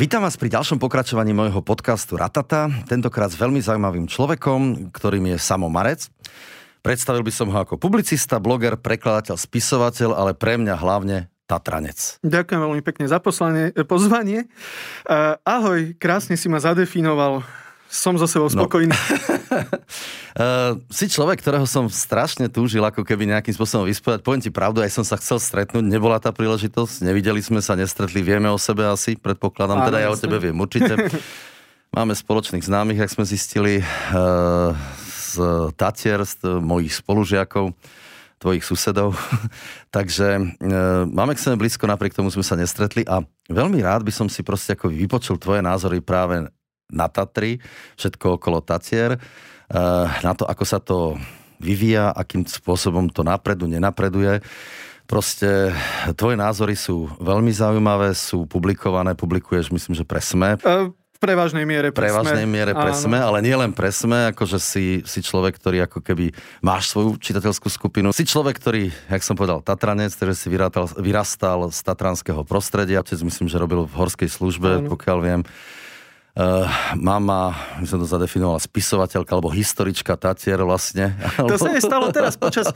Vítam vás pri ďalšom pokračovaní môjho podcastu Ratata, tentokrát s veľmi zaujímavým človekom, ktorým je Samo Marec. Predstavil by som ho ako publicista, bloger, prekladateľ, spisovateľ, ale pre mňa hlavne Tatranec. Ďakujem veľmi pekne za poslanie, pozvanie. Uh, ahoj, krásne si ma zadefinoval som zo sebou no. spokojný. No. uh, si človek, ktorého som strašne túžil ako keby nejakým spôsobom vyspojať. Poviem ti pravdu, aj som sa chcel stretnúť, nebola tá príležitosť, nevideli sme sa, nestretli, vieme o sebe asi, predpokladám, Áno, teda ja o tebe viem určite. Máme spoločných známych, ak sme zistili, uh, z Tatier, z mojich spolužiakov tvojich susedov. Takže e, máme k sebe blízko, napriek tomu sme sa nestretli a veľmi rád by som si proste ako vypočul tvoje názory práve na Tatry, všetko okolo Tatier, eh, na to, ako sa to vyvíja, akým spôsobom to napredu, nenapreduje. Proste tvoje názory sú veľmi zaujímavé, sú publikované, publikuješ myslím, že pre SME. Uh v prevažnej miere pre prevažnej sme. miere pre sme, ale nie len pre sme, akože si, si človek, ktorý ako keby máš svoju čitateľskú skupinu. Si človek, ktorý, jak som povedal, Tatranec, ktorý si vyrastal, vyrastal z tatranského prostredia. Otec myslím, že robil v horskej službe, Áno. pokiaľ viem. Uh, mama, my som to zadefinovala, spisovateľka alebo historička Tatier vlastne. To sa stalo teraz počas,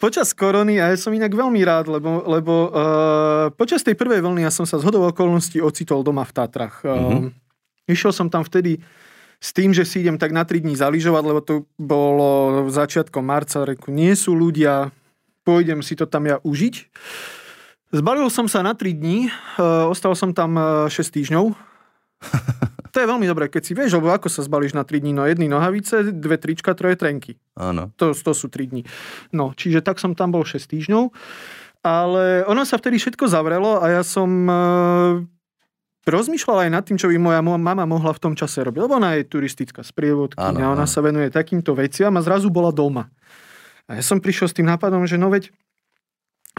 počas korony a ja som inak veľmi rád, lebo, lebo uh, počas tej prvej vlny ja som sa z hodou okolností ocitol doma v Tatrach. Uh, uh-huh. Išiel som tam vtedy s tým, že si idem tak na 3 dní zaližovať, lebo to bolo začiatkom marca, reku, nie sú ľudia, pôjdem si to tam ja užiť. Zbalil som sa na 3 dní, uh, ostal som tam 6 týždňov. to je veľmi dobré, keď si vieš, lebo ako sa zbalíš na 3 dní, no jedny nohavice, dve trička, troje trenky. Áno. To, to sú 3 dní. No, čiže tak som tam bol 6 týždňov, ale ono sa vtedy všetko zavrelo a ja som e, rozmýšľal aj nad tým, čo by moja mama mohla v tom čase robiť, lebo ona je turistická sprievodkynia, ona sa venuje takýmto veciam a zrazu bola doma. A ja som prišiel s tým nápadom, že no veď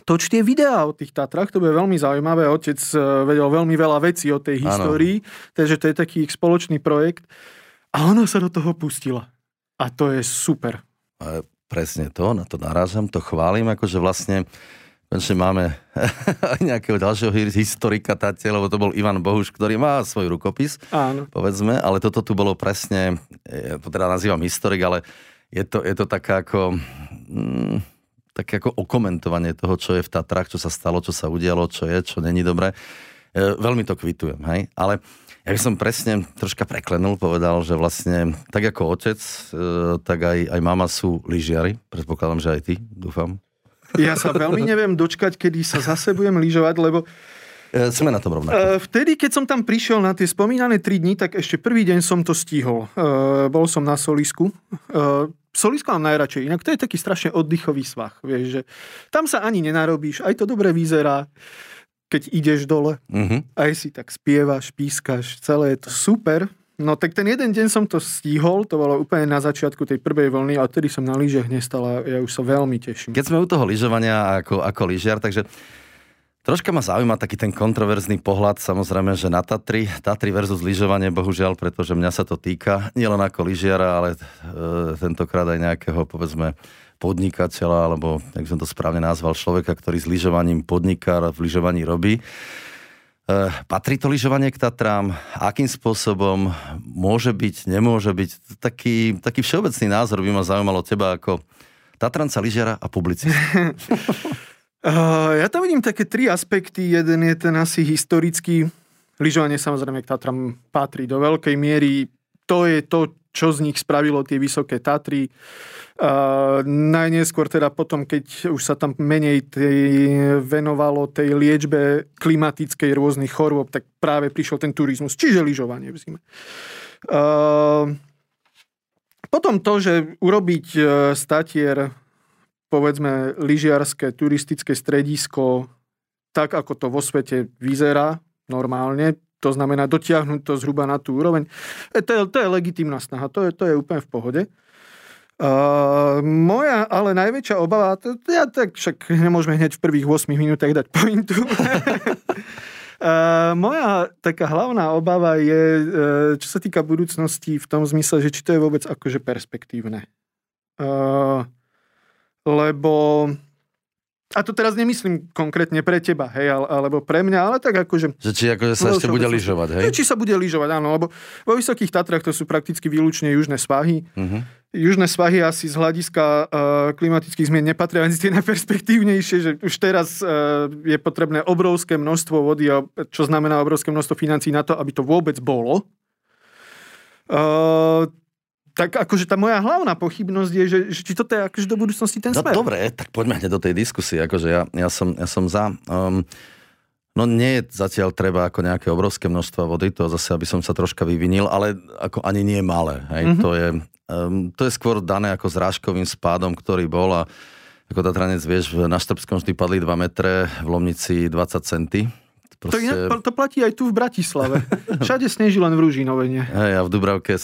toč tie videá o tých Tatrach, to bude veľmi zaujímavé. Otec e, vedel veľmi veľa vecí o tej histórii, ano. takže to je taký ich spoločný projekt. A ona sa do toho pustila. A to je super. A presne to, na to narážam, to chválim, akože vlastne že máme nejakého ďalšieho historika Tatie, lebo to bol Ivan Bohuš, ktorý má svoj rukopis, Áno. povedzme, ale toto tu bolo presne, ja to teda nazývam historik, ale je to, je to taká ako... Mm, také ako okomentovanie toho, čo je v Tatrach, čo sa stalo, čo sa udialo, čo je, čo není dobré. E, veľmi to kvitujem, hej? Ale ja by som presne troška preklenul, povedal, že vlastne tak ako otec, e, tak aj, aj mama sú lyžiari. Predpokladám, že aj ty, dúfam. Ja sa veľmi neviem dočkať, kedy sa zase budem lyžovať, lebo e, sme na tom rovnako. Vtedy, keď som tam prišiel na tie spomínané 3 dní, tak ešte prvý deň som to stihol. Bol som na solisku. Solisko mám najradšej, inak to je taký strašne oddychový svah, vieš, že tam sa ani nenarobíš, aj to dobre vyzerá, keď ideš dole, uh-huh. aj si tak spievaš, pískaš, celé je to super. No tak ten jeden deň som to stihol, to bolo úplne na začiatku tej prvej vlny a odtedy som na lyžech nestal a ja už sa veľmi teším. Keď sme u toho lyžovania ako, ako lyžiar, takže Troška ma zaujíma taký ten kontroverzný pohľad, samozrejme, že na Tatry, Tatry versus lyžovanie, bohužiaľ, pretože mňa sa to týka, nielen ako lyžiara, ale e, tentokrát aj nejakého, povedzme, podnikateľa, alebo, jak som to správne nazval, človeka, ktorý s lyžovaním podniká v lyžovaní robí. E, patrí to lyžovanie k Tatrám? Akým spôsobom môže byť, nemôže byť? Taký, taký všeobecný názor by ma zaujímalo teba ako Tatranca, lyžiara a publicista. Uh, ja tam vidím také tri aspekty. Jeden je ten asi historický. Lyžovanie samozrejme k Tatram patrí do veľkej miery. To je to, čo z nich spravilo tie vysoké Tatry. Uh, najneskôr teda potom, keď už sa tam menej tej, venovalo tej liečbe klimatickej rôznych chorôb, tak práve prišiel ten turizmus, čiže lyžovanie v zime. Uh, potom to, že urobiť statier povedzme lyžiarské turistické stredisko tak, ako to vo svete vyzerá normálne, to znamená dotiahnuť to zhruba na tú úroveň. E, to, je, to je legitimná snaha, to je, to je úplne v pohode. Uh, moja ale najväčšia obava, to, ja tak však nemôžeme hneď v prvých 8 minútach dať pointu. uh, moja taká hlavná obava je, uh, čo sa týka budúcnosti v tom zmysle, že či to je vôbec akože perspektívne. Uh, lebo a to teraz nemyslím konkrétne pre teba, hej, alebo pre mňa, ale tak akože... Že či akože sa ešte bude lyžovať, hej? Či sa bude lyžovať, áno, lebo vo Vysokých Tatrách to sú prakticky výlučne južné svahy. Uh-huh. Južné svahy asi z hľadiska uh, klimatických zmien nepatria medzi tie najperspektívnejšie, že už teraz uh, je potrebné obrovské množstvo vody, čo znamená obrovské množstvo financí na to, aby to vôbec bolo. Uh, tak akože tá moja hlavná pochybnosť je, že, že či toto je akože do budúcnosti ten no, smer. Dobre, tak poďme hneď do tej diskusie. Akože ja, ja, som, ja som za. Um, no nie je zatiaľ treba ako nejaké obrovské množstvo vody, to zase, aby som sa troška vyvinil, ale ako ani nie malé. Hej. Mm-hmm. To, je, um, to je skôr dané ako zrážkovým spádom, ktorý bol a ako Tatranec, vieš, na Štrbskom vždy padli 2 metre, v Lomnici 20 centy Proste... To, inak, to platí aj tu v Bratislave. Všade sneží len v Ružinove nie. Hej, a v Dubravke,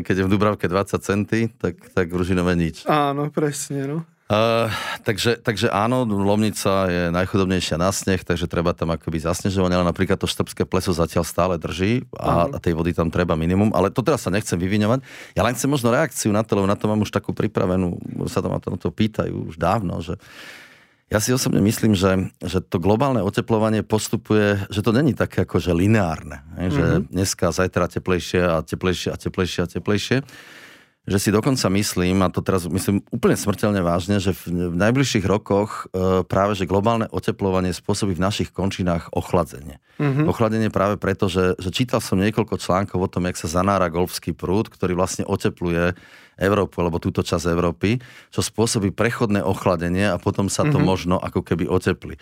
keď je v Dubravke 20 centy, tak, tak v Ružinove nič. Áno, presne, no. Uh, takže, takže áno, Lomnica je najchudobnejšia na sneh, takže treba tam akoby zasnežovať, ale napríklad to štrbské pleso zatiaľ stále drží a, a tej vody tam treba minimum, ale to teraz sa nechcem vyviňovať. Ja len chcem možno reakciu na to, lebo na to mám už takú pripravenú, sa ma to, to pýtajú už dávno, že ja si osobne myslím, že, že to globálne oteplovanie postupuje, že to není také ako že lineárne. Že mm-hmm. dneska, zajtra teplejšie a teplejšie a teplejšie a teplejšie. Že si dokonca myslím, a to teraz myslím úplne smrteľne vážne, že v, najbližších rokoch e, práve, že globálne oteplovanie spôsobí v našich končinách ochladzenie. Mm-hmm. Ochladenie práve preto, že, že čítal som niekoľko článkov o tom, jak sa zanára golfský prúd, ktorý vlastne otepluje Európu, alebo túto časť Európy, čo spôsobí prechodné ochladenie a potom sa to mm-hmm. možno ako keby oteplí.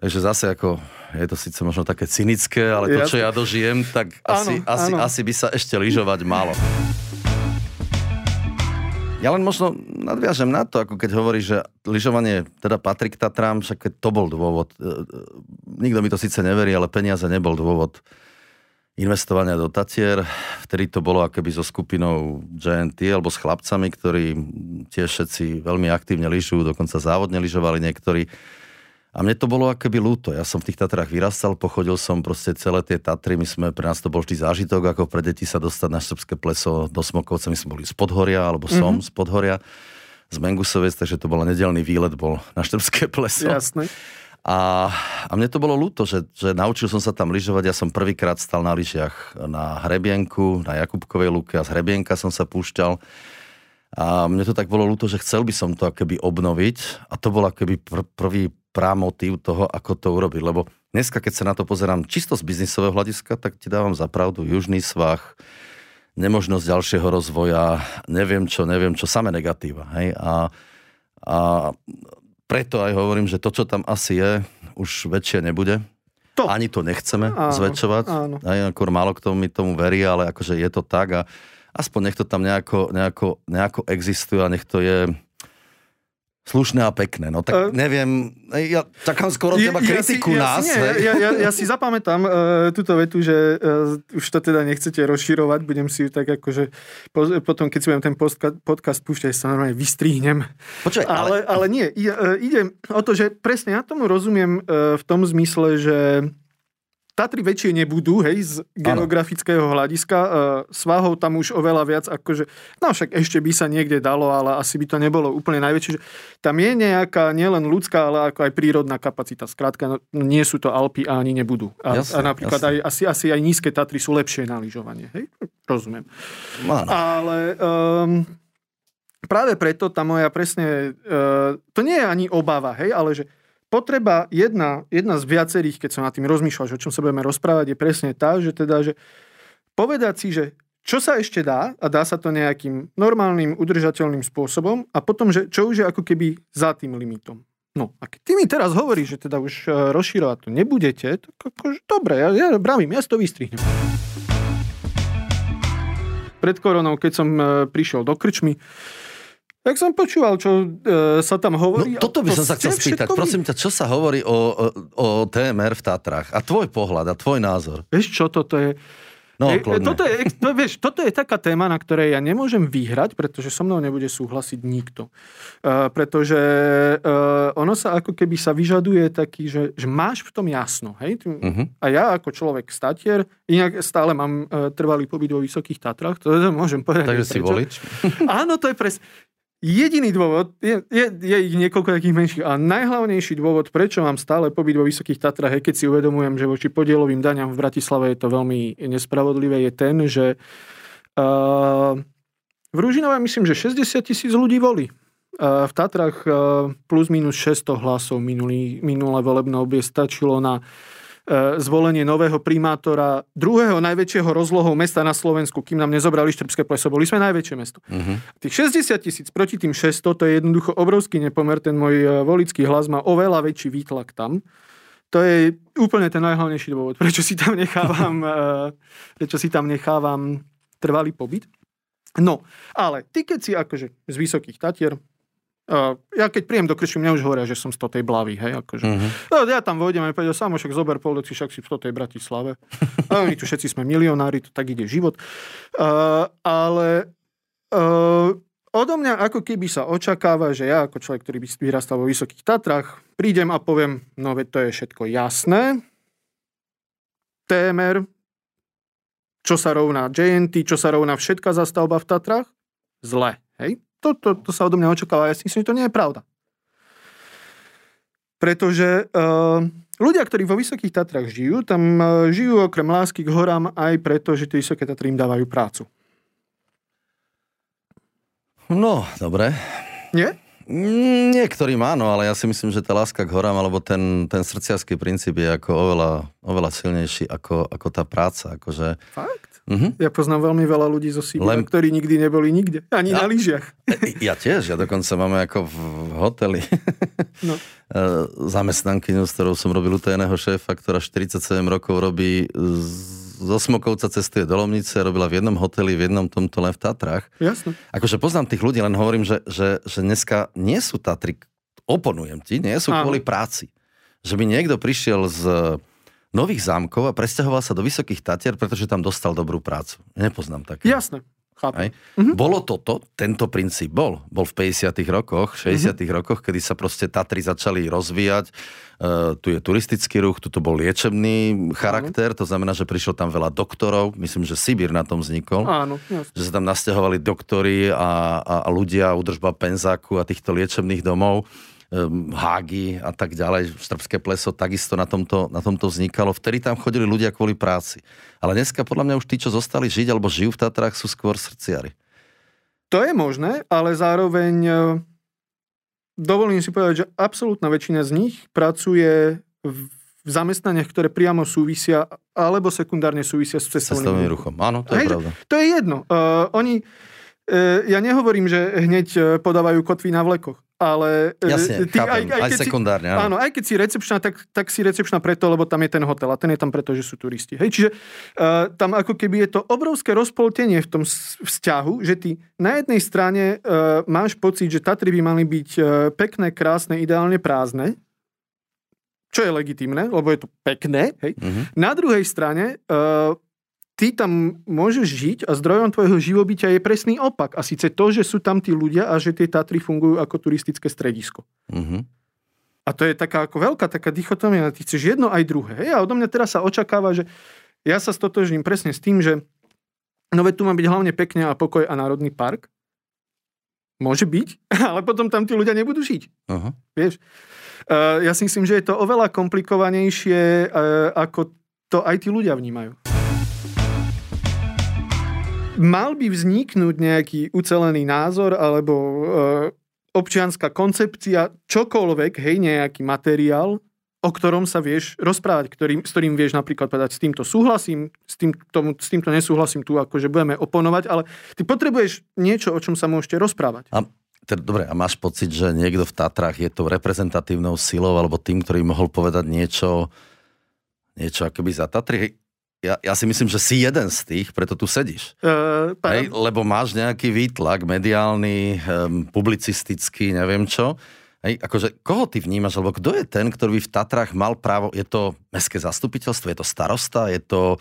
Takže zase ako, je to síce možno také cynické, ale to, čo ja dožijem, tak asi, áno, asi, áno. asi by sa ešte lyžovať malo. Ja len možno nadviažem na to, ako keď hovorí, že lyžovanie teda patrí k Tatrám, však to bol dôvod. E, e, nikto mi to síce neverí, ale peniaze nebol dôvod investovania do Tatier. Vtedy to bolo akoby so skupinou GNT alebo s chlapcami, ktorí tiež všetci veľmi aktívne lyžujú, dokonca závodne lyžovali niektorí. A mne to bolo akoby ľúto. Ja som v tých Tatrách vyrastal, pochodil som proste celé tie Tatry. My sme, pre nás to bol vždy zážitok, ako pre deti sa dostať na srbské pleso do Smokovca. My sme boli z Podhoria, alebo som mm-hmm. z Podhoria, z Mengusovec, takže to bol nedelný výlet, bol na štrbské pleso. Jasné. A, a mne to bolo ľúto, že, že naučil som sa tam lyžovať. Ja som prvýkrát stal na lyžiach na Hrebienku, na Jakubkovej lúke a z Hrebienka som sa púšťal. A mne to tak bolo ľúto, že chcel by som to akoby obnoviť a to bol akoby pr- prvý prámotív toho, ako to urobiť. Lebo dneska, keď sa na to pozerám čisto z biznisového hľadiska, tak ti dávam za pravdu južný svah, nemožnosť ďalšieho rozvoja, neviem čo, neviem čo, samé negatíva. Hej? A, a preto aj hovorím, že to, čo tam asi je, už väčšie nebude. To. Ani to nechceme áno, zväčšovať. Áno. Aj ako málo kto mi tomu verí, ale akože je to tak a aspoň nech to tam nejako, nejako, nejako existuje a nech to je slušné a pekné. No tak uh, neviem, ja čakám skoro teba kritiku ja si, nás. Ja, si, ja, ja, ja si zapamätám uh, túto vetu, že uh, už to teda nechcete rozširovať, budem si ju tak akože po, potom, keď si budem ten podcast, podcast púšťať, sa normálne vystrihnem. Počkaj, ale... ale... Ale nie, ide, uh, ide o to, že presne ja tomu rozumiem uh, v tom zmysle, že Tatry väčšie nebudú, hej, z geografického hľadiska. E, svahov tam už oveľa viac, akože, no však ešte by sa niekde dalo, ale asi by to nebolo úplne najväčšie. Tam je nejaká nielen ľudská, ale ako aj prírodná kapacita. Skrátka, no, nie sú to Alpy a ani nebudú. A, jasne, a napríklad aj, asi, asi aj nízke Tatry sú lepšie na lyžovanie. Hej? Rozumiem. Ano. Ale um, práve preto tá moja presne, uh, to nie je ani obava, hej, ale že potreba jedna, jedna z viacerých, keď som nad tým rozmýšľal, že o čom sa budeme rozprávať, je presne tá, že teda, že povedať si, že čo sa ešte dá a dá sa to nejakým normálnym, udržateľným spôsobom a potom, že čo už je ako keby za tým limitom. No a keď ty mi teraz hovoríš, že teda už e, rozširovať to nebudete, tak akože dobre, ja, ja bravím, ja si to vystrihnem. Pred koronou, keď som e, prišiel do krčmy, tak som počúval, čo e, sa tam hovorí. No, toto by som sa chcel spýtať. Prosím ťa, čo sa hovorí o, o, o TMR v Tatrách? A tvoj pohľad a tvoj názor? Vieš čo, toto je... No, e, toto, je, to, vieš, toto je taká téma, na ktorej ja nemôžem vyhrať, pretože so mnou nebude súhlasiť nikto. Uh, pretože uh, ono sa ako keby sa vyžaduje taký, že, že máš v tom jasno. Hej? Uh-huh. A ja ako človek statier, inak stále mám uh, trvalý pobyt vo Vysokých Tatrách, to môžem povedať. Takže si volič? Áno, to je presne. Jediný dôvod, je, je, je ich niekoľko takých menších, a najhlavnejší dôvod, prečo mám stále pobyt vo Vysokých Tatrách, je keď si uvedomujem, že voči podielovým daňam v Bratislave je to veľmi nespravodlivé, je ten, že uh, v Ružinove myslím, že 60 tisíc ľudí volí. Uh, v Tatrách uh, plus minus 600 hlasov minulý, minulé volebné obie stačilo na E, zvolenie nového primátora druhého najväčšieho rozlohou mesta na Slovensku, kým nám nezobrali Štrbské pleso. Boli sme najväčšie mesto. Uh-huh. Tých 60 tisíc proti tým 600, to je jednoducho obrovský nepomer. Ten môj e, volický hlas má oveľa väčší výtlak tam. To je úplne ten najhlavnejší dôvod, prečo si tam nechávam, e, prečo si tam nechávam trvalý pobyt. No, ale ty keď si akože z Vysokých Tatier, ja keď príjem do Kršiu, mňa už hovoria, že som z tej Blavy, hej, akože. Uh-huh. No, ja tam vojdem a povedal, samo však zober poldoci, však si v tej Bratislave. a oni tu všetci sme milionári, to tak ide život. Uh, ale uh, odo mňa ako keby sa očakáva, že ja ako človek, ktorý by vyrastal vo Vysokých Tatrách, prídem a poviem, no veď to je všetko jasné. Témer, čo sa rovná JNT, čo sa rovná všetká zastavba v Tatrách? Zle, hej? To, to, to sa odo mňa očakáva. Ja si myslím, že to nie je pravda. Pretože uh, ľudia, ktorí vo Vysokých Tatrách žijú, tam uh, žijú okrem lásky k horám aj preto, že tie Vysoké Tatry im dávajú prácu. No, dobre. Nie? Mm, niektorým áno, ale ja si myslím, že tá láska k horám, alebo ten, ten srdciarský princíp je ako oveľa, oveľa silnejší ako, ako tá práca. Akože, Fakt? Uh-huh. Ja poznám veľmi veľa ľudí zo Sibira, Lem... ktorí nikdy neboli nikde. Ani ja, na lyžiach. Ja tiež, ja dokonca máme ako v hoteli no. Eh, zamestnankyňu, s ktorou som robil u tajného šéfa, ktorá 47 rokov robí zo Smokovca cestuje do Lomnice, robila v jednom hoteli, v jednom tomto len v Tatrách. Jasne. Akože poznám tých ľudí, len hovorím, že, že, že dneska nie sú Tatry, oponujem ti, nie sú Áno. kvôli práci. Že by niekto prišiel z Nových zámkov a presťahoval sa do Vysokých Tatier, pretože tam dostal dobrú prácu. Nepoznám také. Jasné. Chápem. Mm-hmm. Bolo toto, tento princíp bol. Bol v 50 rokoch, 60 mm-hmm. rokoch, kedy sa proste Tatry začali rozvíjať. Uh, tu je turistický ruch, tu to bol liečebný charakter, mm-hmm. to znamená, že prišlo tam veľa doktorov. Myslím, že Sibír na tom vznikol. Áno, jasne. Že sa tam nasťahovali doktory a, a, a ľudia, udržba penzáku a týchto liečebných domov hágy a tak ďalej, Štrbské pleso takisto na tomto, na tomto vznikalo. Vtedy tam chodili ľudia kvôli práci. Ale dneska podľa mňa už tí, čo zostali žiť alebo žijú v Tatrách, sú skôr srdciari. To je možné, ale zároveň e, dovolím si povedať, že absolútna väčšina z nich pracuje v v zamestnaniach, ktoré priamo súvisia alebo sekundárne súvisia s cestovným, ruchom. Áno, to je Hej, pravda. To je jedno. Uh, oni, uh, ja nehovorím, že hneď podávajú kotvy na vlekoch ale... E, Jasne, ty, chápem, aj, aj, aj sekundárne. Si, áno. aj keď si recepčná, tak, tak si recepčná preto, lebo tam je ten hotel a ten je tam preto, že sú turisti. Hej, čiže uh, tam ako keby je to obrovské rozpoltenie v tom vzťahu, že ty na jednej strane uh, máš pocit, že Tatry by mali byť uh, pekné, krásne, ideálne prázdne, čo je legitimné, lebo je to pekné. Hej. Uh-huh. Na druhej strane uh, ty tam môžeš žiť a zdrojom tvojho živobytia je presný opak. A síce to, že sú tam tí ľudia a že tie Tatry fungujú ako turistické stredisko. Uh-huh. A to je taká ako veľká taká dichotomia. Ty chceš jedno aj druhé. Hej? A odo mňa teraz sa očakáva, že ja sa stotožním presne s tým, že no tu má byť hlavne pekne a pokoj a národný park. Môže byť, ale potom tam tí ľudia nebudú žiť. Uh-huh. Vieš? Uh, ja si myslím, že je to oveľa komplikovanejšie, uh, ako to aj tí ľudia vnímajú mal by vzniknúť nejaký ucelený názor alebo e, občianská koncepcia, čokoľvek, hej, nejaký materiál, o ktorom sa vieš rozprávať, ktorým, s ktorým vieš napríklad povedať, s týmto súhlasím, s, tým, tomu, s týmto nesúhlasím tu, akože budeme oponovať, ale ty potrebuješ niečo, o čom sa môžete rozprávať. A teda, dobre, a máš pocit, že niekto v Tatrách je tou reprezentatívnou silou alebo tým, ktorý mohol povedať niečo, niečo akoby za Tatry? Ja, ja si myslím, že si jeden z tých, preto tu sedíš. Uh, Hej, lebo máš nejaký výtlak mediálny, um, publicistický, neviem čo. Hej, akože, koho ty vnímaš, alebo kto je ten, ktorý by v Tatrách mal právo, je to mestské zastupiteľstvo, je to starosta, je to,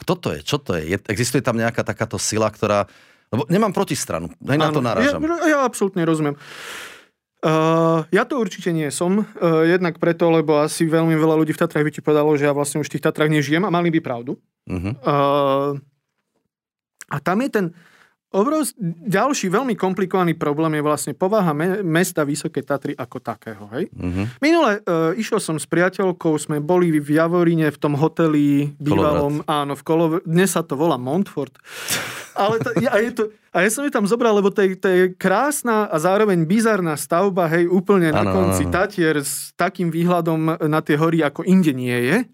kto to je, čo to je? je existuje tam nejaká takáto sila, ktorá, lebo nemám protistranu, hej, na to narážam. Ja, ja absolútne rozumiem. Uh, ja to určite nie som. Uh, jednak preto, lebo asi veľmi veľa ľudí v Tatrách by ti povedalo, že ja vlastne už v tých Tatrách nežijem a mali by pravdu. Uh-huh. Uh, a tam je ten Obrovs- ďalší veľmi komplikovaný problém je vlastne povaha me- mesta Vysoké Tatry ako takého. Hej? Mm-hmm. Minule e, išiel som s priateľkou, sme boli v Javorine v tom hoteli bývalom, Kolovrat. áno, v Kolov... dnes sa to volá Montfort. Ale to, a, je to, a ja som ju tam zobral, lebo to je, to je krásna a zároveň bizarná stavba, hej, úplne ano, na konci ano. Tatier s takým výhľadom na tie hory, ako inde nie je.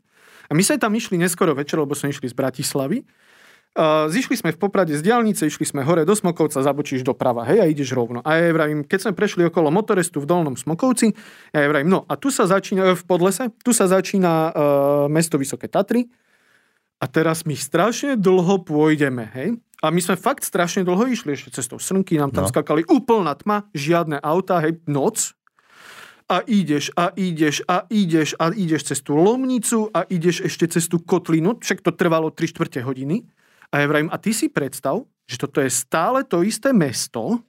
A my sme tam išli neskoro večer, lebo sme išli z Bratislavy. Uh, zišli sme v Poprade z diálnice, išli sme hore do Smokovca, zabočíš doprava, hej, a ideš rovno. A ja vravím, keď sme prešli okolo motorestu v Dolnom Smokovci, ja vravím, no a tu sa začína, v Podlese, tu sa začína uh, mesto Vysoké Tatry a teraz my strašne dlho pôjdeme, hej. A my sme fakt strašne dlho išli, ešte cestou Srnky, nám tam no. skakali úplná tma, žiadne auta, hej, noc, a ideš a ideš a ideš a ideš cez tú Lomnicu a ideš ešte cez tú Kotlinu, však to trvalo 3 čtvrte hodiny a ja vravím, a ty si predstav, že toto je stále to isté mesto,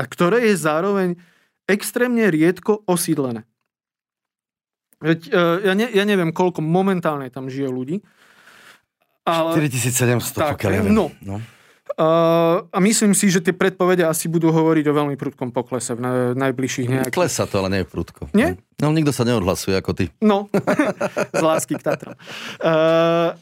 a ktoré je zároveň extrémne riedko osídlené. Veď, e, ja, ne, ja neviem, koľko momentálne tam žije ľudí. Ale, 4700, tak, pokiaľ ja viem. No. no. Uh, a myslím si, že tie predpovede asi budú hovoriť o veľmi prudkom poklese v najbližších nejakých... Klesa to, ale nie je prudko. Nie? No, nikto sa neodhlasuje ako ty. No, z lásky k Tatram. Uh,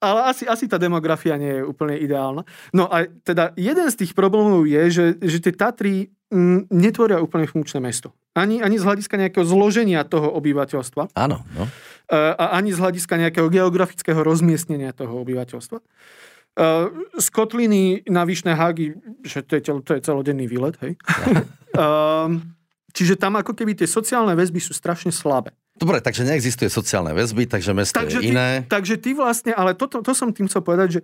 ale asi, asi tá demografia nie je úplne ideálna. No a teda jeden z tých problémov je, že, že tie Tatry mm, netvoria úplne funkčné mesto. Ani, ani z hľadiska nejakého zloženia toho obyvateľstva. Áno. No. E, a ani z hľadiska nejakého geografického rozmiestnenia toho obyvateľstva. E, z Kotliny na Vyšné Hágy, že to je, to je celodenný výlet, hej. Ehm, čiže tam ako keby tie sociálne väzby sú strašne slabé. Dobre, takže neexistuje sociálne väzby, takže mesto takže je ty, iné. Takže ty vlastne, ale to, to, to som tým chcel povedať, že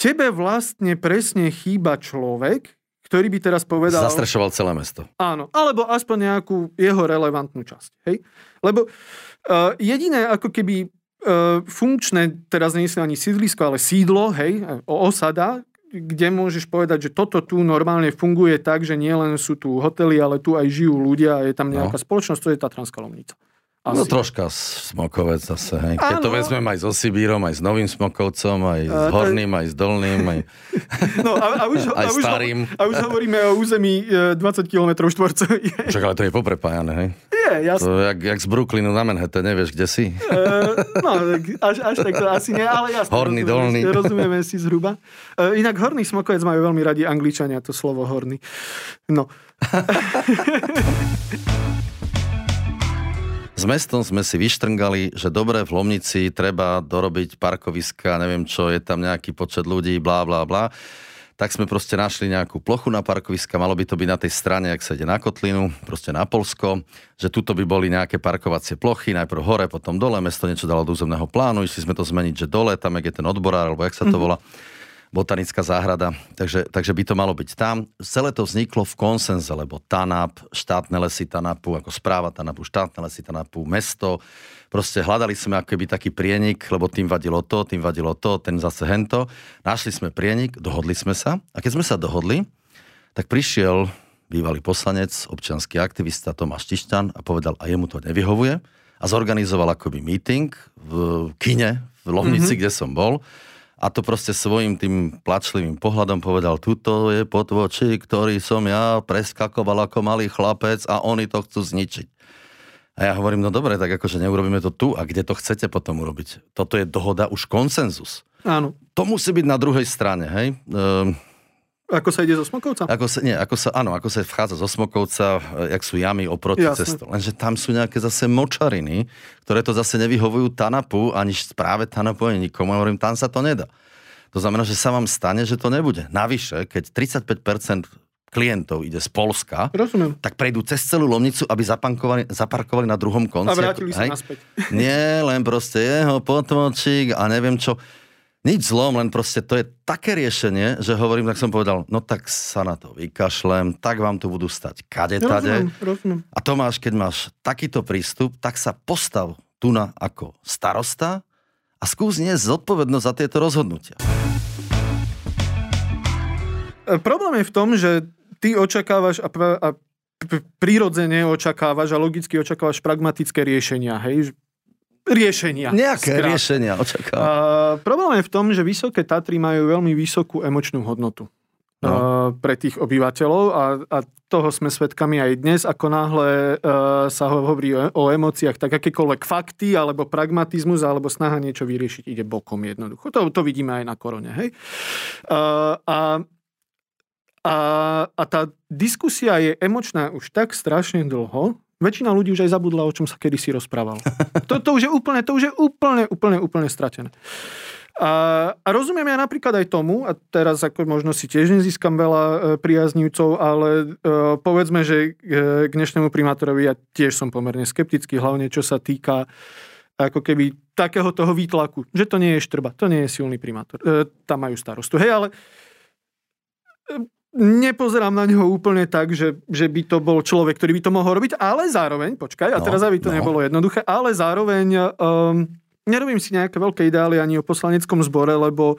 tebe vlastne presne chýba človek, ktorý by teraz povedal... Zastrešoval celé mesto. Áno, alebo aspoň nejakú jeho relevantnú časť. Hej? Lebo uh, jediné ako keby uh, funkčné, teraz nie je ani sídlisko, ale sídlo, hej, osada, kde môžeš povedať, že toto tu normálne funguje tak, že nielen sú tu hotely, ale tu aj žijú ľudia a je tam nejaká no. spoločnosť, to je Tatranská Lomnica. Asi. No troška smokovec zase, hej. Keď to vezmem aj so Sibírom, aj s novým smokovcom, aj s horným, aj s dolným, aj, no, a, a už, aj a už, starým. A už hovoríme o území 20 km štvorcových. Čak, ale to je poprepájané, hej? Je, jasné. To jak, jak z Brooklynu na Manhattan, nevieš, kde si? Uh, no, až, až tak to asi nie, ale jasné. Horný, dolný. Rozumieme si zhruba. Uh, inak horný smokovec majú veľmi radi angličania, to slovo horný. No. S mestom sme si vyštrngali, že dobre v Lomnici treba dorobiť parkoviska, neviem čo, je tam nejaký počet ľudí, blá, blá, blá. Tak sme proste našli nejakú plochu na parkoviska, malo by to byť na tej strane, ak sa ide na Kotlinu, proste na Polsko, že tuto by boli nejaké parkovacie plochy, najprv hore, potom dole, mesto niečo dalo do územného plánu, išli sme to zmeniť, že dole, tam je ten odborár, alebo jak sa to mhm. volá. Mm-hmm botanická záhrada, takže, takže by to malo byť tam. Celé to vzniklo v konsenze, lebo TANAP, štátne lesy TANAPu, ako správa TANAPu, štátne lesy TANAPu, mesto, proste hľadali sme ako keby taký prienik, lebo tým vadilo to, tým vadilo to, ten zase hento. Našli sme prienik, dohodli sme sa a keď sme sa dohodli, tak prišiel bývalý poslanec, občianský aktivista Tomáš Tišťan a povedal, a jemu to nevyhovuje a zorganizoval akoby meeting v kine v Lovnici, mm-hmm. kde som bol a to proste svojim tým plačlivým pohľadom povedal, tuto je potvoči, ktorý som ja preskakoval ako malý chlapec a oni to chcú zničiť. A ja hovorím, no dobre, tak akože neurobíme to tu a kde to chcete potom urobiť? Toto je dohoda už konsenzus. Áno. To musí byť na druhej strane, hej? Ehm, ako sa ide zo Smokovca? Ako sa, nie, ako sa, áno, ako sa vchádza zo Smokovca, jak sú jamy oproti Jasne. cestu. Lenže tam sú nejaké zase močariny, ktoré to zase nevyhovujú TANAPu, ani správe TANAPu, ani nikomu. Ja hovorím, tam sa to nedá. To znamená, že sa vám stane, že to nebude. Navyše, keď 35% klientov ide z Polska, Rozumiem. tak prejdú cez celú Lomnicu, aby zaparkovali na druhom konci. A vrátili sa naspäť. Nie, len proste jeho potmočík a neviem čo nič zlom, len proste to je také riešenie, že hovorím, tak som povedal, no tak sa na to vykašlem, tak vám tu budú stať kade tade. Rozumiem, rozumiem. A Tomáš, keď máš takýto prístup, tak sa postav tu na ako starosta a skús nie zodpovednosť za tieto rozhodnutia. E, problém je v tom, že ty očakávaš a, a prirodzene očakávaš a logicky očakávaš pragmatické riešenia. Hej? Riešenia. Nejaké skrát. riešenia, očakávam. Uh, problém je v tom, že Vysoké Tatry majú veľmi vysokú emočnú hodnotu. No. Uh, pre tých obyvateľov a, a toho sme svedkami aj dnes, ako náhle uh, sa hovorí o, o emóciách, tak akékoľvek fakty, alebo pragmatizmus, alebo snaha niečo vyriešiť ide bokom jednoducho. To, to vidíme aj na korone. Hej? Uh, a, a, a tá diskusia je emočná už tak strašne dlho, väčšina ľudí už aj zabudla, o čom sa kedysi rozprával. To, to už je úplne, to už je úplne, úplne, úplne stratené. A, a rozumiem ja napríklad aj tomu, a teraz ako možno si tiež nezískam veľa e, priaznívcov, ale e, povedzme, že e, k dnešnému primátorovi ja tiež som pomerne skeptický, hlavne čo sa týka ako keby takého toho výtlaku, že to nie je štrba, to nie je silný primátor. E, tam majú starostu. Hej, ale e, nepozerám na neho úplne tak, že, že by to bol človek, ktorý by to mohol robiť, ale zároveň, počkaj, a no, teraz aby to no. nebolo jednoduché, ale zároveň um, nerobím si nejaké veľké ideály ani o poslaneckom zbore, lebo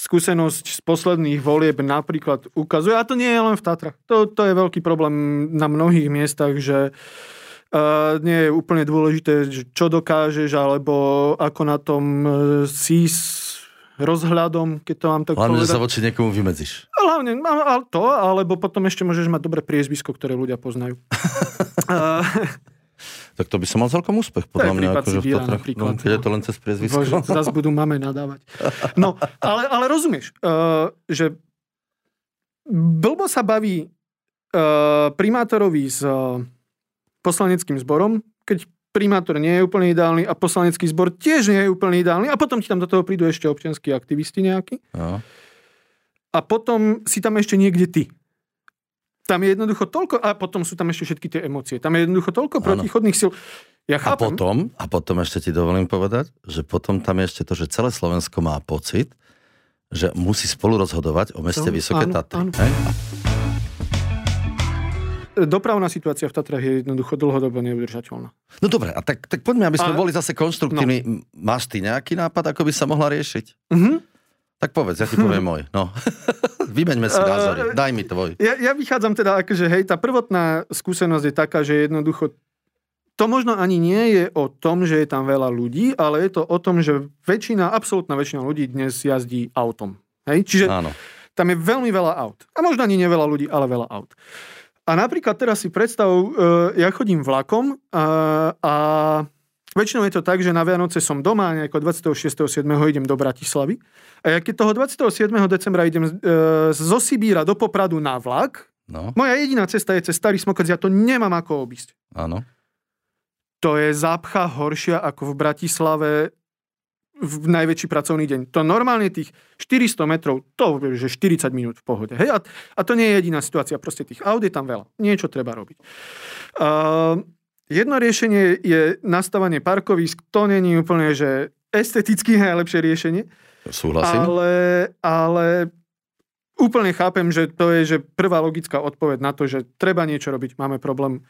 skúsenosť z posledných volieb napríklad ukazuje, a to nie je len v Tatrach, to, to je veľký problém na mnohých miestach, že Uh, nie je úplne dôležité, čo dokážeš, alebo ako na tom uh, si rozhľadom, keď to mám tak Hlavne, povedať. že sa voči niekomu vymedzíš. Hlavne to, alebo potom ešte môžeš mať dobré priezvisko, ktoré ľudia poznajú. Tak to by som mal celkom úspech, podľa mňa. Akože v Tatrach, no, keď je to len cez priezvisko. Bože, zase budú mame nadávať. No, ale, ale rozumieš, uh, že blbo sa baví uh, primátorovi s uh, poslaneckým zborom, keď primátor nie je úplne ideálny a poslanecký zbor tiež nie je úplne ideálny a potom ti tam do toho prídu ešte občianskí aktivisti nejakí. No. A potom si tam ešte niekde ty. Tam je jednoducho toľko, a potom sú tam ešte všetky tie emócie. Tam je jednoducho toľko ano. protichodných síl. Ja chápem. A potom, a potom ešte ti dovolím povedať, že potom tam je ešte to, že celé Slovensko má pocit, že musí spolu rozhodovať o meste to, Vysoké áno, Tatry. Áno. Hej? Dopravná situácia v Tatrách je jednoducho dlhodobo neudržateľná. No dobre, a tak, tak poďme, aby sme a... boli zase konštruktívni. No. Máš ty nejaký nápad, ako by sa mohla riešiť? Uh-huh. Tak povedz, ja ti poviem môj. No. Vymeňme si názory. Daj mi tvoj. Ja, ja vychádzam teda, akože hej, tá prvotná skúsenosť je taká, že jednoducho to možno ani nie je o tom, že je tam veľa ľudí, ale je to o tom, že väčšina, absolútna väčšina ľudí dnes jazdí autom. Hej? Čiže Áno. tam je veľmi veľa aut. A možno ani neveľa ľudí, ale veľa aut. A napríklad teraz si predstav, e, ja chodím vlakom a, a Väčšinou je to tak, že na Vianoce som doma, nejako 26.7. idem do Bratislavy. A ja keď toho 27. decembra idem e, zo Sibíra do Popradu na vlak, no. moja jediná cesta je cez Starý Smokec, ja to nemám ako obísť. Áno. To je zápcha horšia ako v Bratislave v najväčší pracovný deň. To normálne tých 400 metrov, to že 40 minút v pohode. Hej? A, a to nie je jediná situácia, proste tých aut je tam veľa. Niečo treba robiť. Uh, Jedno riešenie je nastavanie parkovisk. To není úplne, že esteticky najlepšie riešenie. Súhlasím. Ale, ale úplne chápem, že to je že prvá logická odpoveď na to, že treba niečo robiť, máme problém.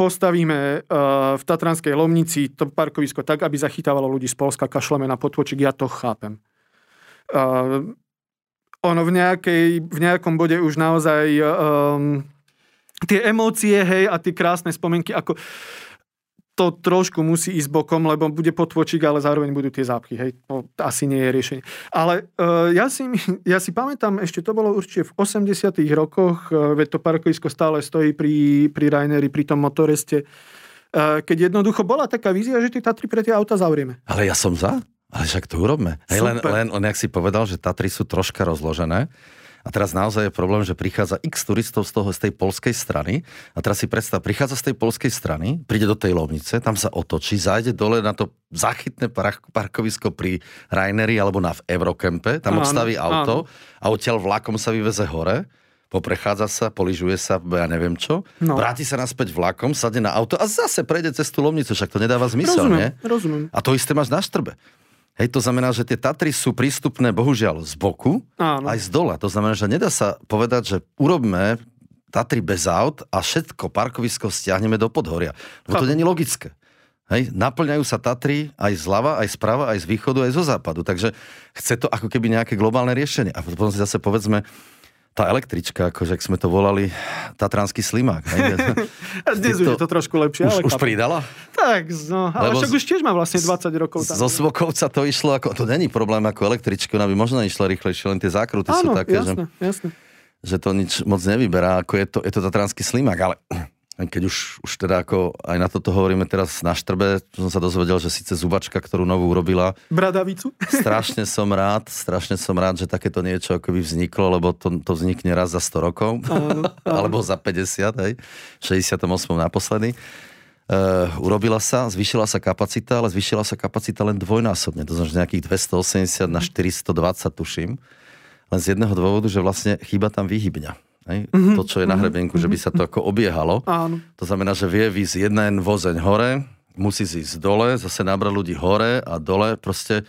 Postavíme uh, v Tatranskej Lomnici to parkovisko tak, aby zachytávalo ľudí z Polska, kašleme na potvočik, ja to chápem. Uh, ono v, nejakej, v nejakom bode už naozaj um, tie emócie, hej, a tie krásne spomienky, ako to trošku musí ísť bokom, lebo bude potvočík, ale zároveň budú tie zápchy, hej, to asi nie je riešenie. Ale uh, ja, si, ja si pamätám, ešte to bolo určite v 80 rokoch, uh, veď to parkovisko stále stojí pri, pri Raineri, pri tom motoreste, uh, keď jednoducho bola taká vízia, že tie Tatry pre tie auta zavrieme. Ale ja som za. Ale však to urobme. Hej, len, len, len, jak si povedal, že Tatry sú troška rozložené, a teraz naozaj je problém, že prichádza x turistov z toho z tej polskej strany. A teraz si predstav, prichádza z tej polskej strany, príde do tej lovnice, tam sa otočí, zájde dole na to zachytné parkovisko pri Raineri alebo na v Eurocampe, tam áno, auto áno. a odtiaľ vlakom sa vyveze hore poprechádza sa, poližuje sa, ja neviem čo, no. vráti sa naspäť vlakom, sadne na auto a zase prejde cez tú lomnicu, však to nedáva zmysel, rozumiem, nie? Rozumiem. A to isté máš na štrbe. Hej, to znamená, že tie Tatry sú prístupné bohužiaľ z boku, Áno. aj z dola. To znamená, že nedá sa povedať, že urobme Tatry bez aut a všetko parkovisko stiahneme do podhoria. Lebo to není logické. Hej, naplňajú sa Tatry aj zľava, aj zprava, aj z východu, aj zo západu. Takže chce to ako keby nejaké globálne riešenie. A potom si zase povedzme, tá električka, akože ak sme to volali, Tatranský slimák. A dnes už je to trošku lepšie. Už, ale už pridala? Tak, no, ale Lebo však už tiež má vlastne 20 rokov. Tam, Zo Svokovca to išlo, ako, to není problém ako električka, ona by možno išla rýchlejšie, len tie zákruty sú Áno, také, jasné, že, jasné. že to nič moc nevyberá, ako je to, je to Tatranský slimák, ale keď už, už teda ako aj na toto hovoríme teraz na Štrbe, som sa dozvedel, že síce zubačka, ktorú novú urobila, Bradavicu? strašne som rád, strašne som rád, že takéto niečo akoby vzniklo, lebo to, to vznikne raz za 100 rokov, Áno, áno. alebo za 50, hej, v 68. naposledy. Uh, urobila sa, zvýšila sa kapacita, ale zvýšila sa kapacita len dvojnásobne, to znamená že nejakých 280 na 420 tuším, len z jedného dôvodu, že vlastne chýba tam výhybňa. Hej? Mm-hmm. To, čo je na hrebenku, že by sa to ako obiehalo. Áno. To znamená, že vie výsť jeden vozeň hore, musí ísť dole, zase nabrať ľudí hore a dole, proste,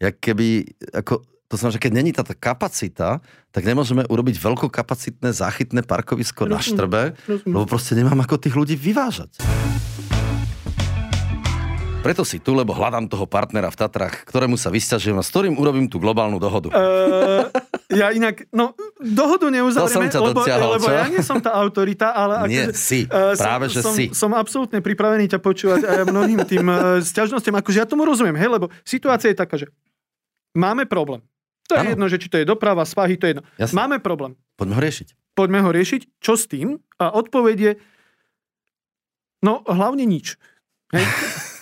jak keby, ako, to znamená, že keď není táto kapacita, tak nemôžeme urobiť veľkokapacitné záchytné parkovisko na Rozumiem, Štrbe, rozumiem. lebo proste nemám ako tých ľudí vyvážať. Preto si tu, lebo hľadám toho partnera v Tatrach, ktorému sa vysťažujem a s ktorým urobím tú globálnu dohodu. Uh, ja inak, no, dohodu To som neuzavrieme, ťa lebo, dotiahol, lebo čo? ja nie som tá autorita, ale... Nie, akože, si. eh, Práve, že som, si. Som absolútne pripravený ťa počúvať aj mnohým tým uh, sťažnostiam. Akože ja tomu rozumiem, hej, lebo situácia je taká, že máme problém. To je Áno. jedno, že či to je doprava, svahy, to je jedno. Jasne. Máme problém. Poďme ho riešiť. Poďme ho riešiť. Čo s tým? A odpoveď je, no hlavne nič. Hej.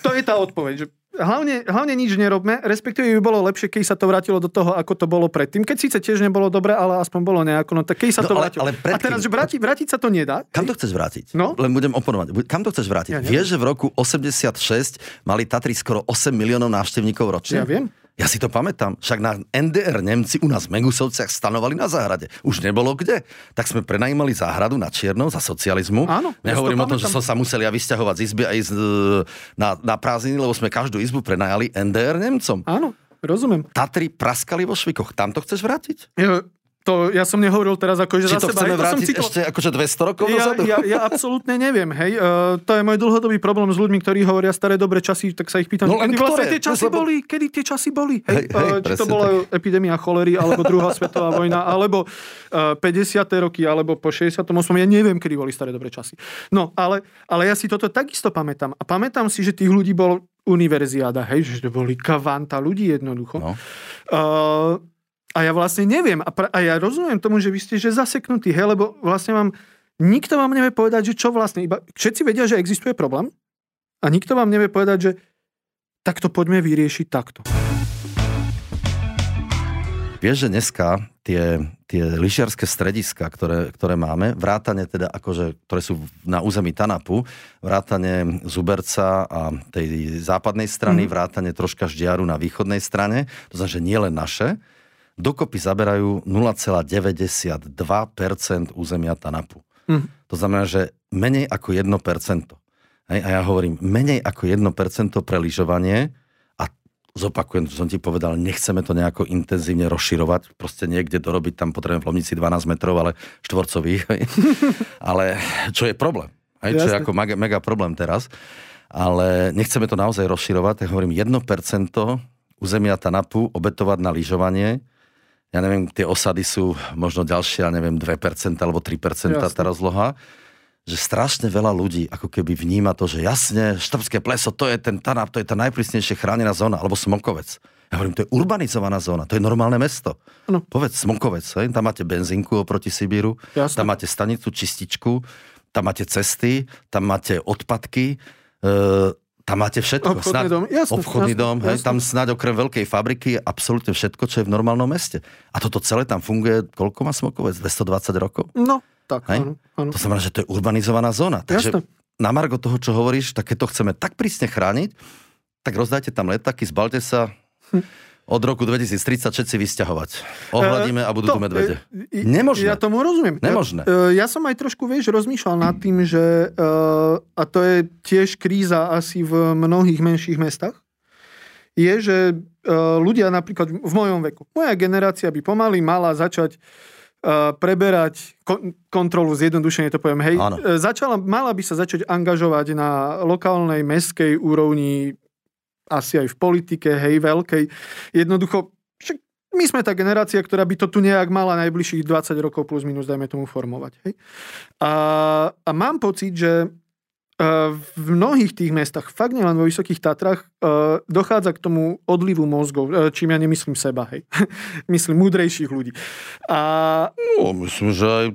To je tá odpoveď, že hlavne, hlavne nič nerobme, respektíve by bolo lepšie, keď sa to vrátilo do toho, ako to bolo predtým. Keď síce tiež nebolo dobre, ale aspoň bolo nejako, no tak keď sa No, to ale- vrátilo. ale A predtým- teraz, že vrátiť, vrátiť sa to nedá. Kam to chceš vrátiť? No. Len budem oponovať. Kam to chceš vrátiť? Ja neviem. Vieš, že v roku 86 mali Tatry skoro 8 miliónov návštevníkov ročne? Ja viem. Ja si to pamätám. Však na NDR Nemci u nás v Megusovciach stanovali na záhrade. Už nebolo kde. Tak sme prenajímali záhradu na Čierno za socializmu. Áno, ja Nehovorím to o tom, že som sa musel ja vysťahovať z izby a ísť e, na, na prázdniny, lebo sme každú izbu prenajali NDR Nemcom. Áno, rozumiem. Tatry praskali vo švikoch. Tam to chceš vrátiť? Ja, to, ja som nehovoril teraz akože Či za to seba. chceme hej, to vrátiť cyklo- ešte akože 200 rokov ja, dozadu? ja, ja absolútne neviem, hej. Uh, to je môj dlhodobý problém s ľuďmi, ktorí hovoria staré dobré časy, tak sa ich pýtam, No kedy vlastne tie časy Lebo- boli, kedy tie časy boli, hej. Hej, hej, uh, či to bola epidémia cholery, alebo druhá svetová vojna, alebo uh, 50. roky, alebo po 68. Ja neviem, kedy boli staré dobré časy. No, ale, ale ja si toto takisto pamätám. A pamätám si, že tých ľudí bolo univerziáda, hej, že to boli kavanta ľudí jednoducho. No. Uh, a ja vlastne neviem. A, pra, a ja rozumiem tomu, že vy ste že zaseknutí, hej, lebo vlastne vám, nikto vám nevie povedať, že čo vlastne, iba všetci vedia, že existuje problém a nikto vám nevie povedať, že tak to poďme vyriešiť takto. Vieš, že dneska tie, tie lyžiarske strediska, ktoré, ktoré máme, vrátane teda akože, ktoré sú na území Tanapu, vrátane Zuberca a tej západnej strany, mm. vrátane troška Ždiaru na východnej strane, to znamená, že nie len naše, dokopy zaberajú 0,92% územia Tanapu. Mhm. To znamená, že menej ako 1%. Hej, a ja hovorím, menej ako 1% pre lyžovanie a zopakujem, čo som ti povedal, nechceme to nejako intenzívne rozširovať, proste niekde dorobiť, tam potrebujem v Lomnici 12 metrov, ale štvorcových, hej. ale čo je problém, hej, čo je ako mega, mega problém teraz, ale nechceme to naozaj rozširovať, tak hovorím, 1% územia Tanapu obetovať na lyžovanie, ja neviem, tie osady sú možno ďalšie, ja neviem, 2% alebo 3% Jasne. tá rozloha, že strašne veľa ľudí ako keby vníma to, že jasne, Štrbské pleso, to je ten Tanap, to je tá najprísnejšie chránená zóna, alebo Smokovec. Ja hovorím, to je urbanizovaná zóna, to je normálne mesto. Áno. Povedz Smokovec, hej? tam máte benzínku oproti Sibíru, Jasne. tam máte stanicu, čističku, tam máte cesty, tam máte odpadky, e, tam máte všetko. Obchodný dom, jasne, obchodný jasne, dom, hej, jasne. tam snáď okrem veľkej fabriky absolútne všetko, čo je v normálnom meste. A toto celé tam funguje, koľko má Smokovec? 220 rokov? No, tak, Hej? áno, áno. To znamená, že to je urbanizovaná zóna. Takže Jasné. na margo toho, čo hovoríš, tak keď to chceme tak prísne chrániť, tak rozdajte tam letaky, zbalte sa. Od roku 2030 všetci vysťahovať. Ohľadíme a budú To, tu medvede. e, e, Nemožné. Ja tomu rozumiem. Nemožné. Ja, e, ja som aj trošku, vieš, rozmýšľal nad tým, že, e, a to je tiež kríza asi v mnohých menších mestách, je, že e, ľudia napríklad v mojom veku, moja generácia by pomaly mala začať e, preberať kon- kontrolu, zjednodušene to poviem, hej, e, začala, mala by sa začať angažovať na lokálnej, meskej úrovni, asi aj v politike, hej, veľkej. Jednoducho, my sme tá generácia, ktorá by to tu nejak mala najbližších 20 rokov plus minus, dajme tomu, formovať. Hej? A, a mám pocit, že v mnohých tých mestách, fakt nielen vo Vysokých Tatrách, dochádza k tomu odlivu mozgov, čím ja nemyslím seba, hej. myslím múdrejších ľudí. A... No, myslím, že aj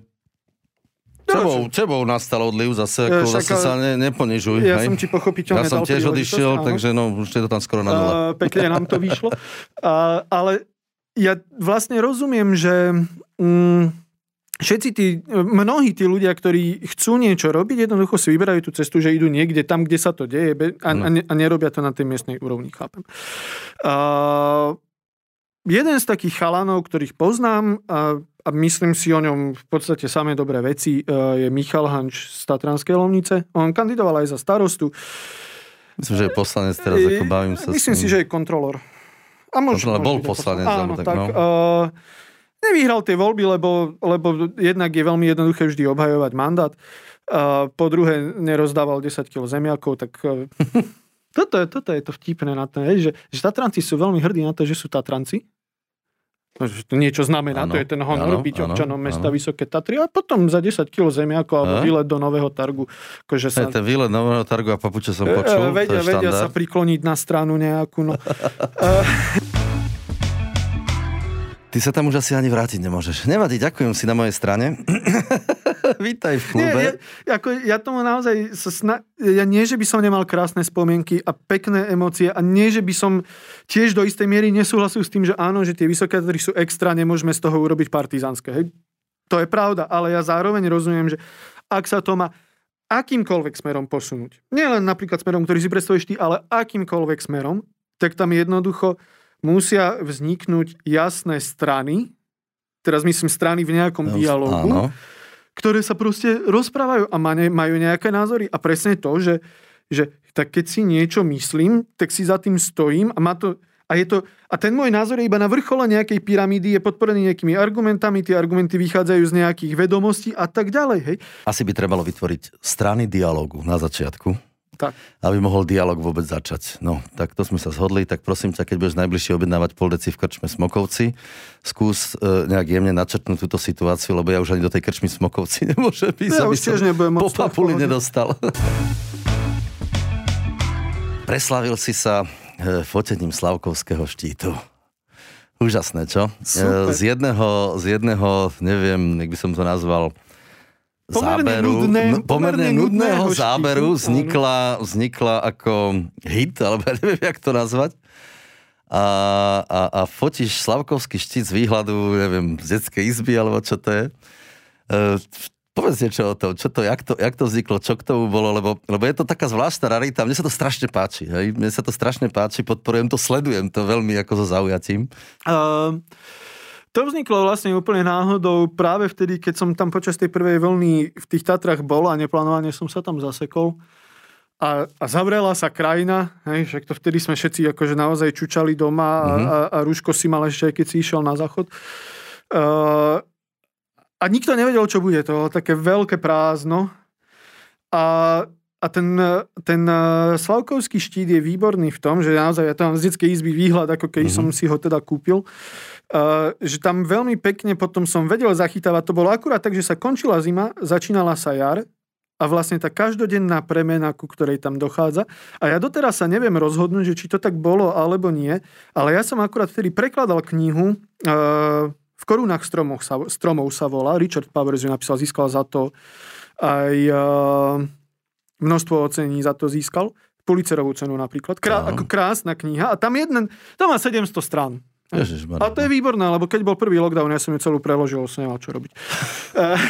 Tebou, tebou nastal odliv zase, ako Však, zase sa ne, neponižuj. Ja hej? som ti pochopiteľne Ja som tiež odišiel, takže no, už je to tam skoro na nule. Uh, pekne nám to vyšlo. Uh, ale ja vlastne rozumiem, že... Um, všetci tí, mnohí tí ľudia, ktorí chcú niečo robiť, jednoducho si vyberajú tú cestu, že idú niekde tam, kde sa to deje a, no. a, ne, a nerobia to na tej miestnej úrovni, chápem. Uh, jeden z takých chalanov, ktorých poznám a, a myslím si o ňom v podstate samé dobré veci, uh, je Michal Hanč z Tatranskej Lovnice. On kandidoval aj za starostu. Myslím, že je poslanec teraz, ako bavím sa Myslím si, že je kontrolor. A možno, bol poslanec. Áno, tak, tak no. uh, Nevyhral tie voľby, lebo, lebo jednak je veľmi jednoduché vždy obhajovať mandát. A po druhé, nerozdával 10 kg zemiakov, tak e, toto je, toto je to vtipné na to, že, že Tatranci sú veľmi hrdí na to, že sú Tatranci. No, to niečo znamená, ano, to je ten honor ano, byť ano, občanom mesta ano. Vysoké Tatry a potom za 10 kg zemiakov alebo výlet do Nového Targu. Akože sa... ten výlet Nového Targu a papuče som e, počul, e, vedia, to je vedia sa prikloniť na stranu nejakú. No. Ty sa tam už asi ani vrátiť nemôžeš. Nevadí, ďakujem si na mojej strane. Vítaj v klube. Nie, ja, ako, ja tomu naozaj sa sna... ja nie, že by som nemal krásne spomienky a pekné emócie a nie, že by som tiež do istej miery nesúhlasil s tým, že áno, že tie vysoké ktoré sú extra, nemôžeme z toho urobiť partizánske. Hej? To je pravda, ale ja zároveň rozumiem, že ak sa to má akýmkoľvek smerom posunúť, nielen napríklad smerom, ktorý si predstavuješ ty, ale akýmkoľvek smerom, tak tam jednoducho musia vzniknúť jasné strany, teraz myslím strany v nejakom dialogu, áno. ktoré sa proste rozprávajú a majú nejaké názory. A presne to, že, že tak keď si niečo myslím, tak si za tým stojím a má to... A, je to, a ten môj názor je iba na vrchole nejakej pyramídy, je podporený nejakými argumentami, tie argumenty vychádzajú z nejakých vedomostí a tak ďalej. Hej. Asi by trebalo vytvoriť strany dialogu na začiatku tak. aby mohol dialog vôbec začať. No, tak to sme sa zhodli, tak prosím ťa, keď budeš najbližšie objednávať pol deci v krčme Smokovci, skús e, nejak jemne načrtnúť túto situáciu, lebo ja už ani do tej krčmy Smokovci nemôžem ísť, ja aby som po papuli nedostal. Preslavil si sa e, fotením Slavkovského štítu. Úžasné, čo? E, Super. Z jedného, z jedného, neviem, jak by som to nazval, pomerne záberu, nudné, n- pomerne nudného záberu vznikla, vznikla ako hit, alebo ja neviem, jak to nazvať. A, a, a fotíš Slavkovský štít z výhľadu, neviem, z detskej izby, alebo čo to je. E, povedz niečo o tom, čo to, jak to, jak to vzniklo, čo k tomu bolo, lebo, lebo je to taká zvláštna rarita, mne sa to strašne páči, hej? mne sa to strašne páči, podporujem to, sledujem to veľmi ako so zaujatím. Uh... To vzniklo vlastne úplne náhodou práve vtedy, keď som tam počas tej prvej vlny v tých Tatrach bol a neplánovane som sa tam zasekol. A, a zavrela sa krajina, hej, však to vtedy sme všetci akože naozaj čučali doma a, mm-hmm. a, a rúško si mal ešte aj keď si išiel na záchod. Uh, a nikto nevedel, čo bude. To také veľké prázdno. A, a ten, ten Slavkovský štít je výborný v tom, že naozaj ja tam z detskej izby výhľad, ako keď mm-hmm. som si ho teda kúpil. Uh, že tam veľmi pekne potom som vedel zachytávať. To bolo akurát tak, že sa končila zima, začínala sa jar a vlastne tá každodenná premena, ku ktorej tam dochádza. A ja doteraz sa neviem rozhodnúť, že či to tak bolo alebo nie, ale ja som akurát vtedy prekladal knihu uh, v korunách stromoch sa, stromov sa volá. Richard Powers ju napísal, získal za to aj uh, množstvo ocení za to získal. Policerovú cenu napríklad. Krá, ako krásna kniha. A tam jeden, tam má 700 strán. Ježišmarja. A to je výborné, lebo keď bol prvý lockdown, ja som ju celú preložil, som nemal čo robiť.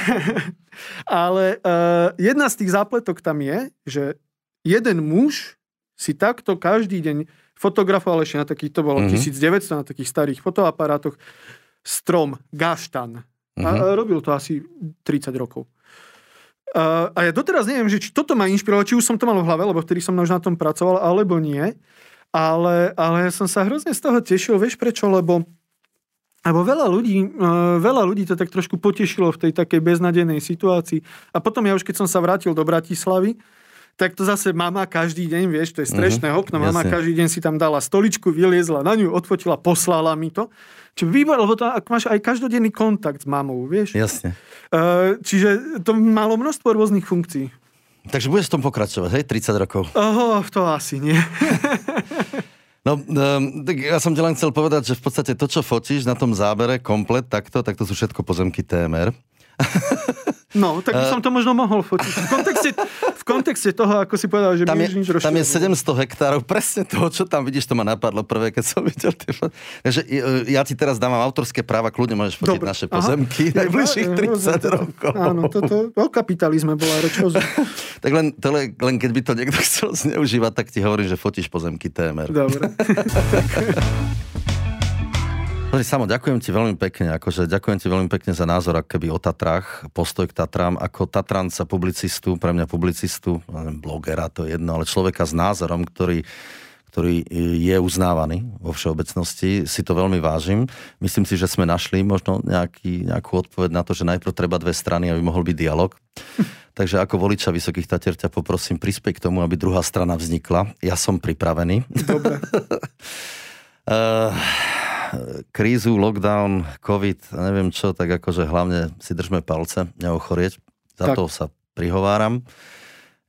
Ale uh, jedna z tých zápletok tam je, že jeden muž si takto každý deň fotografoval ešte na takých, to bolo mm-hmm. 1900 na takých starých fotoaparátoch, strom, gaštan. Mm-hmm. A, a robil to asi 30 rokov. Uh, a ja doteraz neviem, že či toto ma inšpirovalo, či už som to mal v hlave, lebo vtedy som už na tom pracoval, alebo nie. Ale, ale ja som sa hrozne z toho tešil, vieš prečo, lebo lebo veľa ľudí, e, veľa ľudí to tak trošku potešilo v tej takej beznadenej situácii. A potom ja už keď som sa vrátil do Bratislavy, tak to zase mama každý deň, vieš, to je strešné uh-huh, okno, mama jasne. každý deň si tam dala stoličku, vyliezla na ňu, odfotila, poslala mi to. Čiže výbor, lebo to, ak máš aj každodenný kontakt s mamou, vieš. Jasne. Uh, čiže to malo množstvo rôznych funkcií. Takže budeš v tom pokračovať, hej, 30 rokov. Oho, to asi nie. No, um, tak ja som ti len chcel povedať, že v podstate to, čo fotíš na tom zábere komplet takto, tak to sú všetko pozemky TMR. No, tak by som to možno mohol fotiť. V kontexte, v kontexte toho, ako si povedal, že Tam je, nič tam je rozširovať. 700 hektárov, presne toho, čo tam vidíš, to ma napadlo prvé, keď som videl tie Takže e, ja ti teraz dávam autorské práva, kľudne môžeš fotiť Dobre. naše Aha. pozemky Ja, najbližších ja, 30 rozumiem. rokov. Áno, toto, o kapitalizme bola reč. Tak len, to len, len keď by to niekto chcel zneužívať, tak ti hovorím, že fotíš pozemky TMR. Dobre. Pozri, Samo, ďakujem ti veľmi pekne, akože ďakujem ti veľmi pekne za názor, ak keby o Tatrách, postoj k Tatrám, ako Tatranca publicistu, pre mňa publicistu, blogera, to je jedno, ale človeka s názorom, ktorý ktorý je uznávaný vo všeobecnosti, si to veľmi vážim. Myslím si, že sme našli možno nejaký, nejakú odpoveď na to, že najprv treba dve strany, aby mohol byť dialog. Takže ako voliča Vysokých Tatier ťa poprosím prispieť k tomu, aby druhá strana vznikla. Ja som pripravený. Dobre. Uh, krízu, lockdown, covid, neviem čo, tak akože hlavne si držme palce, neochorieť. Za Tak. to sa prihováram.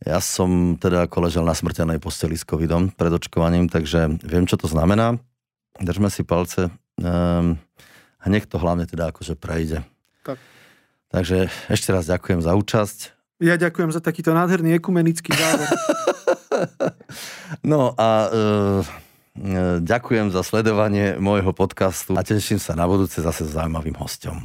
Ja som teda ako ležel na smrteľnej posteli s covidom pred očkovaním, takže viem, čo to znamená. Držme si palce um, a nech to hlavne teda akože prejde. Tak. Takže ešte raz ďakujem za účasť. Ja ďakujem za takýto nádherný ekumenický záver. No a e, ďakujem za sledovanie môjho podcastu a teším sa na budúce zase s zaujímavým hostom.